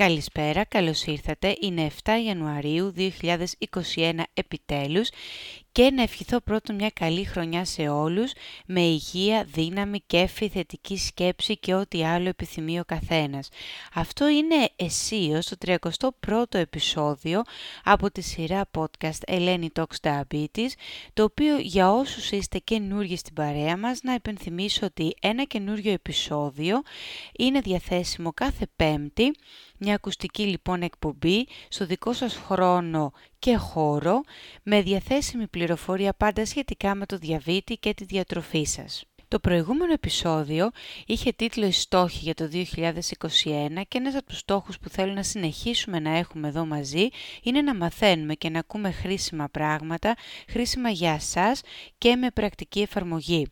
Καλησπέρα, καλώς ήρθατε. Είναι 7 Ιανουαρίου 2021 επιτέλους και να ευχηθώ πρώτον μια καλή χρονιά σε όλους με υγεία, δύναμη, κέφι, θετική σκέψη και ό,τι άλλο επιθυμεί ο καθένας. Αυτό είναι εσείως το 31ο επεισόδιο από τη σειρά podcast Ελένη Talks Diabetes, το οποίο για όσους είστε καινούργοι στην παρέα μας να υπενθυμίσω ότι ένα καινούργιο επεισόδιο είναι διαθέσιμο κάθε πέμπτη μια ακουστική λοιπόν εκπομπή στο δικό σας χρόνο και χώρο με διαθέσιμη πληροφορία πάντα σχετικά με το διαβήτη και τη διατροφή σας. Το προηγούμενο επεισόδιο είχε τίτλο «Οι στόχοι για το 2021» και ένας από τους στόχους που θέλω να συνεχίσουμε να έχουμε εδώ μαζί είναι να μαθαίνουμε και να ακούμε χρήσιμα πράγματα, χρήσιμα για σας και με πρακτική εφαρμογή.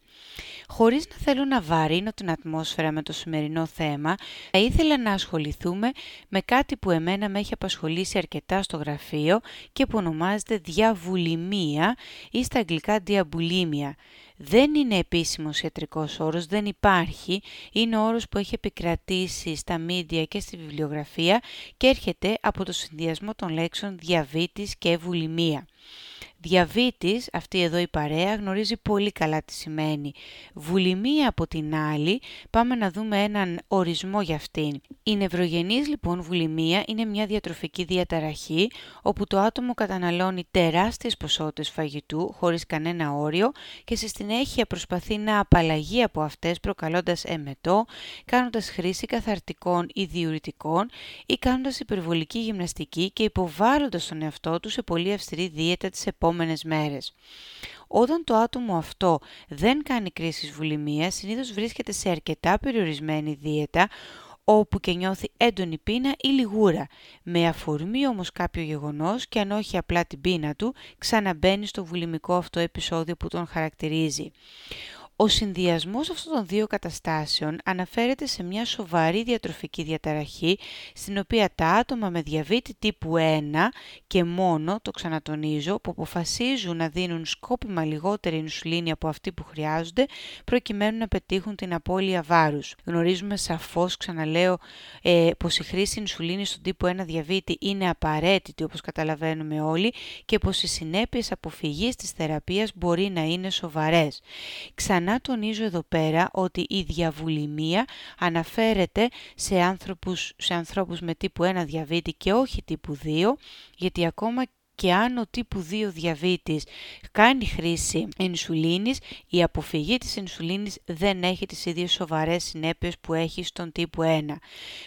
Χωρίς να θέλω να βαρύνω την ατμόσφαιρα με το σημερινό θέμα, θα ήθελα να ασχοληθούμε με κάτι που εμένα με έχει απασχολήσει αρκετά στο γραφείο και που ονομάζεται διαβουλημία ή στα αγγλικά διαμπουλήμια. Δεν είναι επίσημος ιατρικός όρος, δεν υπάρχει. Είναι ο όρος που έχει επικρατήσει στα μίντια και στη βιβλιογραφία και έρχεται από το συνδυασμό των λέξεων διαβήτης και βουλημία. Διαβήτης, αυτή εδώ η παρέα, γνωρίζει πολύ καλά τι σημαίνει. Βουλημία από την άλλη, πάμε να δούμε έναν ορισμό για αυτήν. Η νευρογενής λοιπόν βουλημία είναι μια διατροφική διαταραχή όπου το άτομο καταναλώνει τεράστιες ποσότητες φαγητού χωρίς κανένα όριο και στη συνέχεια προσπαθεί να απαλλαγεί από αυτές προκαλώντας εμετό, κάνοντας χρήση καθαρτικών ή διουρητικών ή κάνοντας υπερβολική γυμναστική και υποβάλλοντας τον εαυτό του σε πολύ αυστηρή δίαιτα τις επόμενες μέρες. Όταν το άτομο αυτό δεν κάνει κρίση βουλημίας, συνήθως βρίσκεται σε αρκετά περιορισμένη δίαιτα, όπου και νιώθει έντονη πείνα ή λιγούρα. Με αφορμή όμως κάποιο γεγονός και αν όχι απλά την πείνα του, ξαναμπαίνει στο βουλημικό αυτό επεισόδιο που τον χαρακτηρίζει. Ο συνδυασμός αυτών των δύο καταστάσεων αναφέρεται σε μια σοβαρή διατροφική διαταραχή στην οποία τα άτομα με διαβήτη τύπου 1 και μόνο, το ξανατονίζω, που αποφασίζουν να δίνουν σκόπιμα λιγότερη ινσουλίνη από αυτή που χρειάζονται προκειμένου να πετύχουν την απώλεια βάρους. Γνωρίζουμε σαφώς, ξαναλέω, ε, πως η χρήση ινσουλίνης στον τύπου 1 διαβήτη είναι απαραίτητη όπως καταλαβαίνουμε όλοι και πως οι συνέπειες αποφυγής της θεραπείας μπορεί να είναι σοβαρές. Ξανά τονίζω εδώ πέρα ότι η διαβουλημία αναφέρεται σε άνθρωπους, σε ανθρώπους με τύπου 1 διαβήτη και όχι τύπου 2, γιατί ακόμα και αν ο τύπου 2 διαβήτης κάνει χρήση ινσουλίνης, η αποφυγή της ινσουλίνης δεν έχει τις ίδιες σοβαρές συνέπειες που έχει στον τύπου 1.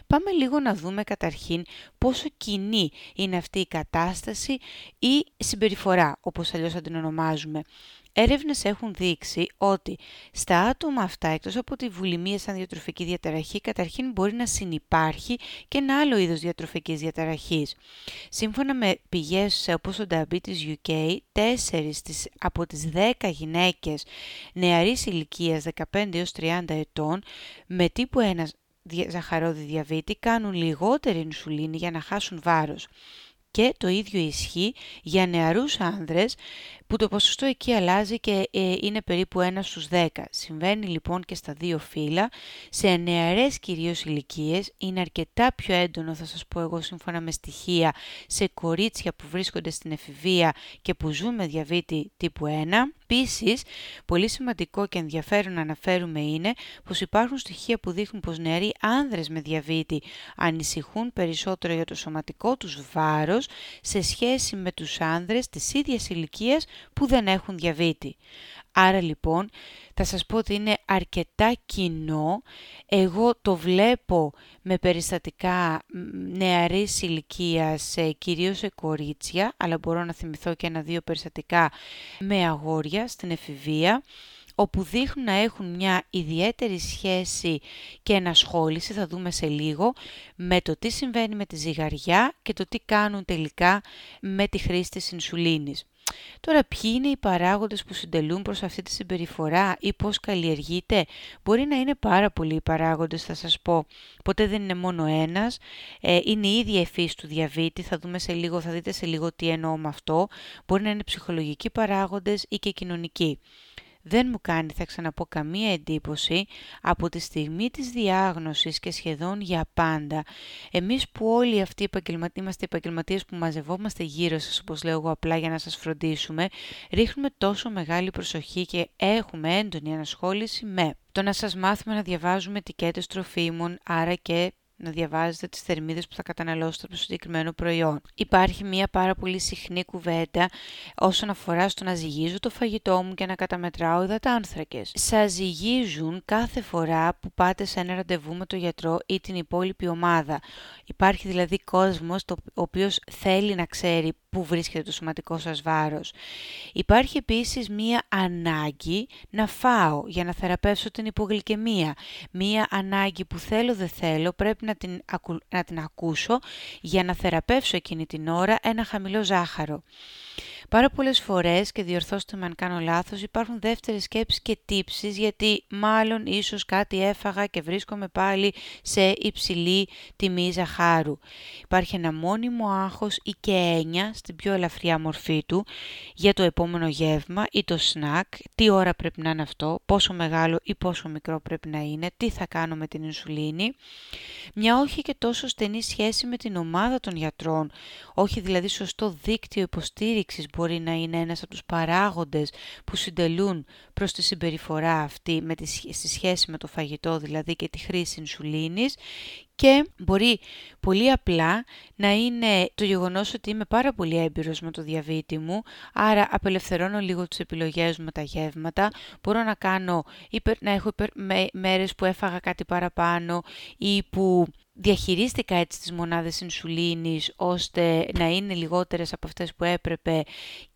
Πάμε λίγο να δούμε καταρχήν πόσο κοινή είναι αυτή η κατάσταση ή συμπεριφορά, όπως αλλιώς θα την ονομάζουμε. Έρευνες έχουν δείξει ότι στα άτομα αυτά, εκτός από τη βουλημία σαν διατροφική διαταραχή, καταρχήν μπορεί να συνυπάρχει και ένα άλλο είδος διατροφικής διαταραχής. Σύμφωνα με πηγές όπως το Diabetes UK, 4 από τις 10 γυναίκες νεαρής ηλικίας 15 έως 30 ετών με τύπου 1 ζαχαρόδι διαβήτη κάνουν λιγότερη ινσουλίνη για να χάσουν βάρος. Και το ίδιο ισχύει για νεαρούς άνδρες που το ποσοστό εκεί αλλάζει και ε, είναι περίπου 1 στους 10. Συμβαίνει λοιπόν και στα δύο φύλλα. Σε νεαρές κυρίως ηλικίες είναι αρκετά πιο έντονο θα σας πω εγώ σύμφωνα με στοιχεία σε κορίτσια που βρίσκονται στην εφηβεία και που ζουν με διαβήτη τύπου 1. Επίσης, πολύ σημαντικό και ενδιαφέρον να αναφέρουμε είναι πως υπάρχουν στοιχεία που δείχνουν πως νεαροί άνδρες με διαβήτη ανησυχούν περισσότερο για το σωματικό τους βάρος σε σχέση με τους άνδρες της ίδιας ηλικίας που δεν έχουν διαβήτη. Άρα λοιπόν θα σας πω ότι είναι αρκετά κοινό. Εγώ το βλέπω με περιστατικά νεαρής ηλικίας, κυρίως σε κορίτσια, αλλά μπορώ να θυμηθώ και ένα-δύο περιστατικά με αγόρια στην εφηβεία όπου δείχνουν να έχουν μια ιδιαίτερη σχέση και ενασχόληση, θα δούμε σε λίγο, με το τι συμβαίνει με τη ζυγαριά και το τι κάνουν τελικά με τη χρήση της ινσουλίνης. Τώρα, ποιοι είναι οι παράγοντες που συντελούν προς αυτή τη συμπεριφορά ή πώς καλλιεργείται; Μπορεί να είναι πάρα πολλοί οι παράγοντες, θα σας πω. Ποτέ δεν είναι μόνο ένας. Ε, είναι η ίδια εφής του διαβήτη. Θα δούμε σε λίγο, θα δείτε σε λίγο τι εννοώ με αυτό. Μπορεί να είναι ψυχολογικοί παράγοντες ή και κοινωνικοί. Δεν μου κάνει, θα ξαναπώ, καμία εντύπωση από τη στιγμή της διάγνωσης και σχεδόν για πάντα. Εμείς που όλοι αυτοί είμαστε επαγγελματίες που μαζευόμαστε γύρω σας, όπως λέω εγώ απλά για να σας φροντίσουμε, ρίχνουμε τόσο μεγάλη προσοχή και έχουμε έντονη ανασχόληση με το να σας μάθουμε να διαβάζουμε ετικέτες τροφίμων, άρα και να διαβάζετε τις θερμίδες που θα καταναλώσετε από το συγκεκριμένο προϊόν. Υπάρχει μια πάρα πολύ συχνή κουβέντα όσον αφορά στο να ζυγίζω το φαγητό μου και να καταμετράω υδατάνθρακες. Σας ζυγίζουν κάθε φορά που πάτε σε ένα ραντεβού με τον γιατρό ή την υπόλοιπη ομάδα. Υπάρχει δηλαδή κόσμος το, ο οποίος θέλει να ξέρει πού βρίσκεται το σωματικό σας βάρος. Υπάρχει επίσης μία ανάγκη να φάω για να θεραπεύσω την υπογλυκαιμία. Μία ανάγκη που θέλω δεν θέλω πρέπει να την, να την ακούσω για να θεραπεύσω εκείνη την ώρα ένα χαμηλό ζάχαρο. Πάρα πολλές φορές, και διορθώστε με αν κάνω λάθος, υπάρχουν δεύτερες σκέψεις και τύψεις γιατί μάλλον ίσως κάτι έφαγα και βρίσκομαι πάλι σε υψηλή τιμή ζαχάρου. Υπάρχει ένα μόνιμο άγχος ή και έννοια στην πιο ελαφριά μορφή του για το επόμενο γεύμα ή το σνακ, τι ώρα πρέπει να είναι αυτό, πόσο μεγάλο ή πόσο μικρό πρέπει να είναι, τι θα κάνω με την ινσουλίνη. Μια όχι και τόσο στενή σχέση με την ομάδα των γιατρών, όχι δηλαδή σωστό δίκτυο υποστήριξης μπορεί να είναι ένας από τους παράγοντες που συντελούν προς τη συμπεριφορά αυτή με τη, στη σχέση με το φαγητό δηλαδή και τη χρήση ινσουλίνης. Και μπορεί πολύ απλά να είναι το γεγονός ότι είμαι πάρα πολύ έμπειρος με το διαβήτη μου, άρα απελευθερώνω λίγο τις επιλογές μου με τα γεύματα, μπορώ να, κάνω, να έχω υπερ, μέρες που έφαγα κάτι παραπάνω ή που διαχειρίστηκα έτσι τις μονάδες ινσουλίνης ώστε να είναι λιγότερες από αυτές που έπρεπε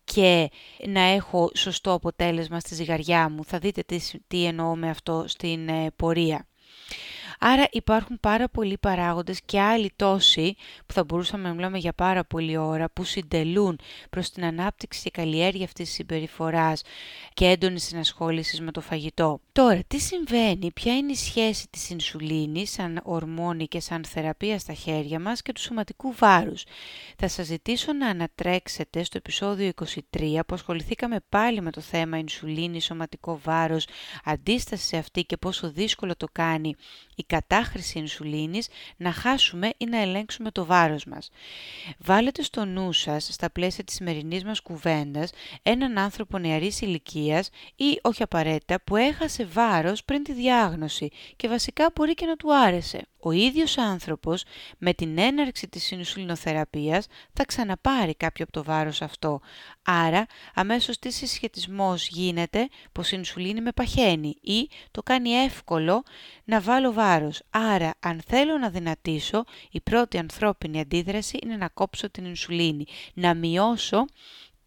και να έχω σωστό αποτέλεσμα στη ζυγαριά μου. Θα δείτε τι, τι εννοώ με αυτό στην ε, πορεία. Άρα υπάρχουν πάρα πολλοί παράγοντες και άλλοι τόσοι που θα μπορούσαμε να μιλάμε για πάρα πολλή ώρα που συντελούν προς την ανάπτυξη και καλλιέργεια αυτής της συμπεριφοράς και έντονης συνασχόλησης με το φαγητό. Τώρα, τι συμβαίνει, ποια είναι η σχέση της ινσουλίνης σαν ορμόνη και σαν θεραπεία στα χέρια μας και του σωματικού βάρους; Θα σας ζητήσω να ανατρέξετε στο επεισόδιο 23 που ασχοληθήκαμε πάλι με το θέμα ινσουλίνη, σωματικό βάρος, αντίσταση σε αυτή και πόσο δύσκολο το κάνει η κατάχρηση ινσουλίνης να χάσουμε ή να ελέγξουμε το βάρος μας. Βάλετε στο νου σας, στα πλαίσια της σημερινής μας κουβέντας, έναν άνθρωπο νεαρής ηλικίας ή όχι απαραίτητα που έχασε βάρος πριν τη διάγνωση και βασικά μπορεί και να του άρεσε ο ίδιος άνθρωπος με την έναρξη της ινσουλινοθεραπείας θα ξαναπάρει κάποιο από το βάρος αυτό. Άρα αμέσως τι συσχετισμός γίνεται πως η ινσουλίνη με παχαίνει ή το κάνει εύκολο να βάλω βάρος. Άρα αν θέλω να δυνατήσω η πρώτη ανθρώπινη αντίδραση είναι να κόψω την ινσουλίνη, να μειώσω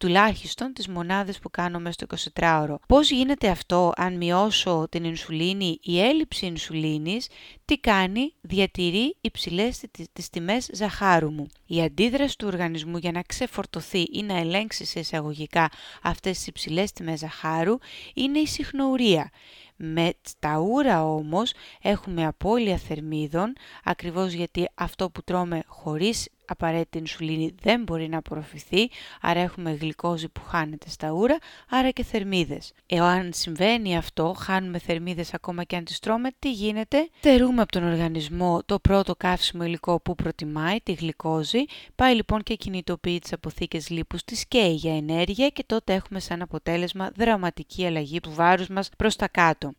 τουλάχιστον τις μονάδες που κάνω μέσα στο 24ωρο. Πώς γίνεται αυτό αν μειώσω την ινσουλίνη, η έλλειψη ινσουλίνης τι κάνει, διατηρεί υψηλές τις τιμές ζαχάρου μου. Η αντίδραση του οργανισμού για να ξεφορτωθεί ή να ελέγξει σε εισαγωγικά αυτές τις υψηλές τιμές ζαχάρου είναι η συχνορία. Με τα ούρα όμως έχουμε απώλεια θερμίδων, ακριβώς γιατί αυτό που τρώμε χωρίς απαραίτητη ινσουλίνη δεν μπορεί να απορροφηθεί, άρα έχουμε γλυκόζη που χάνεται στα ούρα, άρα και θερμίδες. Εάν συμβαίνει αυτό, χάνουμε θερμίδες ακόμα και αν τις τρώμε, τι γίνεται; Θερούμε από τον οργανισμό το πρώτο καύσιμο υλικό που προτιμάει, τη γλυκόζη, πάει λοιπόν και κινητοποιεί τις αποθήκες λίπους της και για ενέργεια και τότε έχουμε σαν αποτέλεσμα δραματική αλλαγή του βάρους μας προς τα κάτω.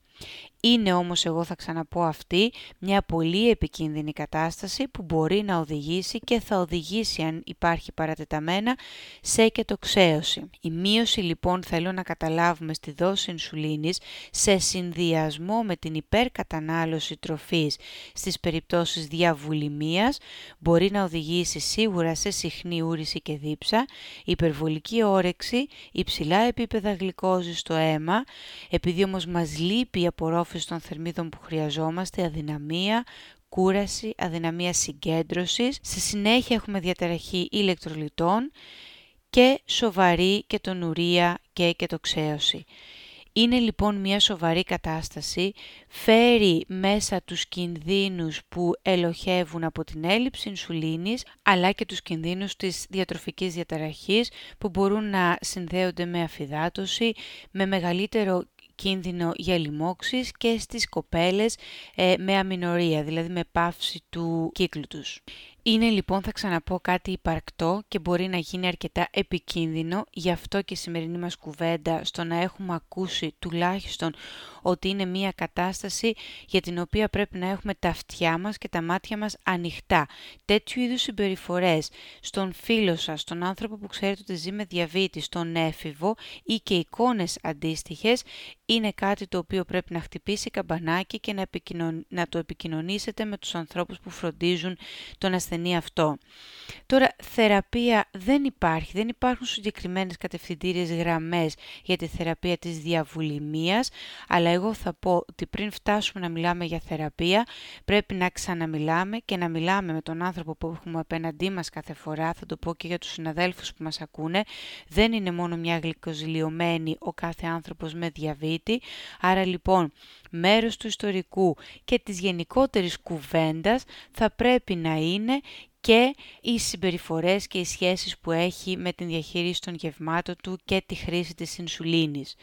Είναι όμως, εγώ θα ξαναπώ αυτή, μια πολύ επικίνδυνη κατάσταση που μπορεί να οδηγήσει και θα οδηγήσει αν υπάρχει παρατεταμένα σε ketοξέωση. Η μείωση λοιπόν θέλω να καταλάβουμε στη δόση ινσουλίνης σε συνδυασμό με την υπερκατανάλωση τροφής στις περιπτώσεις διαβουλημίας μπορεί να οδηγήσει σίγουρα σε συχνή ούρηση και δίψα, υπερβολική όρεξη, υψηλά επίπεδα γλυκόζης στο αίμα, επειδή όμως μας λείπει η απορρόφηση των θερμίδων που χρειαζόμαστε, αδυναμία, κούραση, αδυναμία συγκέντρωσης. Στη συνέχεια έχουμε διαταραχή ηλεκτρολιτών και σοβαρή και τονουρία και ketοξέωση. Είναι λοιπόν μια σοβαρή κατάσταση, φέρει μέσα τους κινδύνους που ελοχεύουν από την έλλειψη ινσουλίνης, αλλά και τους κινδύνους της διατροφικής διαταραχής που μπορούν να συνδέονται με αφυδάτωση, με μεγαλύτερο κίνδυνο για λοιμώξεις και στις κοπέλες ε, με αμινορία, δηλαδή με πάυση του κύκλου τους. Είναι λοιπόν, θα ξαναπώ, κάτι υπαρκτό και μπορεί να γίνει αρκετά επικίνδυνο, γι' αυτό και η σημερινή μας κουβέντα στο να έχουμε ακούσει τουλάχιστον ότι είναι μια κατάσταση για την οποία πρέπει να έχουμε τα αυτιά μας και τα μάτια μας ανοιχτά. Τέτοιου είδους συμπεριφορές στον φίλο σας, στον άνθρωπο που ξέρετε ότι ζει με διαβήτη, στον έφηβο ή και εικόνες αντίστοιχες, είναι κάτι το οποίο πρέπει να χτυπήσει καμπανάκι και να, να το επικοινωνήσετε με τους ανθρώπους που φροντίζουν τον ασθενή αυτό. Τώρα, θεραπεία δεν υπάρχει, δεν υπάρχουν συγκεκριμένες κατευθυντήριες γραμμές για τη θεραπεία της διαβουλημίας, αλλά εγώ θα πω ότι πριν φτάσουμε να μιλάμε για θεραπεία, πρέπει να ξαναμιλάμε και να μιλάμε με τον άνθρωπο που έχουμε απέναντί μας κάθε φορά, θα το πω και για τους συναδέλφους που μας ακούνε, δεν είναι μόνο μια γλυκοζηλιωμένη ο κάθε άνθρωπος με διαβήτη, άρα λοιπόν μέρος του ιστορικού και της γενικότερης κουβέντας θα πρέπει να είναι και οι συμπεριφορές και οι σχέσεις που έχει με την διαχείριση των γευμάτων του και τη χρήση της ινσουλίνης.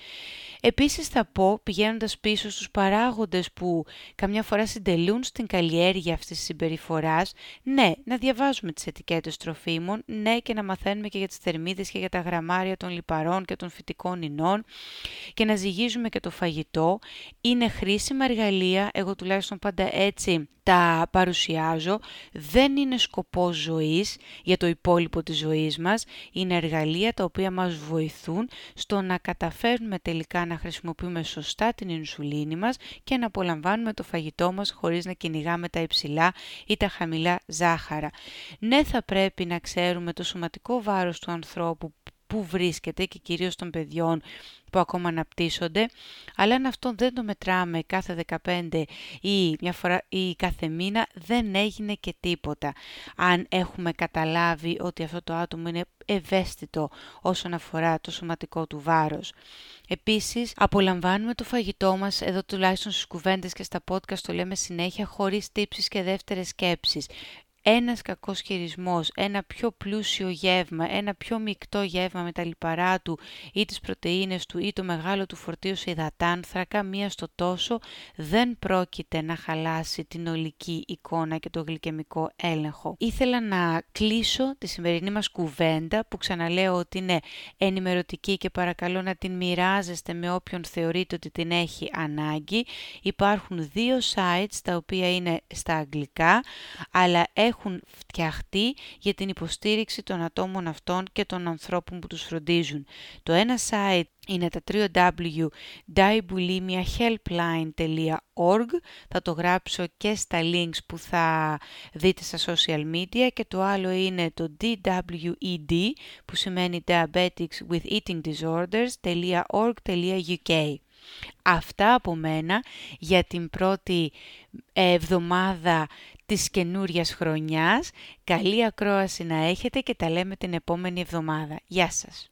Επίσης θα πω, πηγαίνοντας πίσω στους παράγοντες που καμιά φορά συντελούν στην καλλιέργεια αυτής της συμπεριφοράς, ναι, να διαβάζουμε τις ετικέτες τροφίμων, ναι και να μαθαίνουμε και για τις θερμίδες και για τα γραμμάρια των λιπαρών και των φυτικών ινών και να ζυγίζουμε και το φαγητό. Είναι χρήσιμα εργαλεία, εγώ τουλάχιστον πάντα έτσι τα παρουσιάζω, δεν είναι σκοπός ζωής για το υπόλοιπο της ζωής μας, είναι εργαλεία τα οποία μας βοηθούν στο να καταφέρνουμε τελικά να χρησιμοποιούμε σωστά την ινσουλίνη μας και να απολαμβάνουμε το φαγητό μας χωρίς να κυνηγάμε τα υψηλά ή τα χαμηλά ζάχαρα. Ναι θα πρέπει να ξέρουμε το σωματικό βάρος του ανθρώπου που βρίσκεται και κυρίως των παιδιών που ακόμα αναπτύσσονται, αλλά αν αυτό δεν το μετράμε κάθε 15 ή, μια φορά, ή κάθε μήνα, δεν έγινε και τίποτα. Αν έχουμε καταλάβει ότι αυτό το άτομο είναι ευαίσθητο όσον αφορά το σωματικό του βάρος. Επίσης, απολαμβάνουμε το φαγητό μας, εδώ τουλάχιστον στις κουβέντες και στα podcast το λέμε συνέχεια, χωρίς τύψεις και δεύτερες σκέψεις ένας κακός χειρισμός, ένα πιο πλούσιο γεύμα, ένα πιο μεικτό γεύμα με τα λιπαρά του ή τις πρωτεΐνες του ή το μεγάλο του φορτίο σε υδατάνθρακα, μία στο τόσο δεν πρόκειται να χαλάσει την ολική εικόνα και το γλυκαιμικό έλεγχο. Ήθελα να κλείσω τη σημερινή μας κουβέντα που ξαναλέω ότι είναι ενημερωτική και παρακαλώ να την μοιράζεστε με όποιον θεωρείτε ότι την έχει ανάγκη. Υπάρχουν δύο sites τα οποία είναι στα αγγλικά αλλά έχουν φτιαχτεί για την υποστήριξη των ατόμων αυτών και των ανθρώπων που τους φροντίζουν. Το ένα site είναι τα www.diabulimiahelpline.org θα το γράψω και στα links που θα δείτε στα social media και το άλλο είναι το DWED που σημαίνει Diabetics with Eating Disorders.org.uk Αυτά από μένα για την πρώτη εβδομάδα της καινούρια χρονιάς. Καλή ακρόαση να έχετε και τα λέμε την επόμενη εβδομάδα. Γεια σας!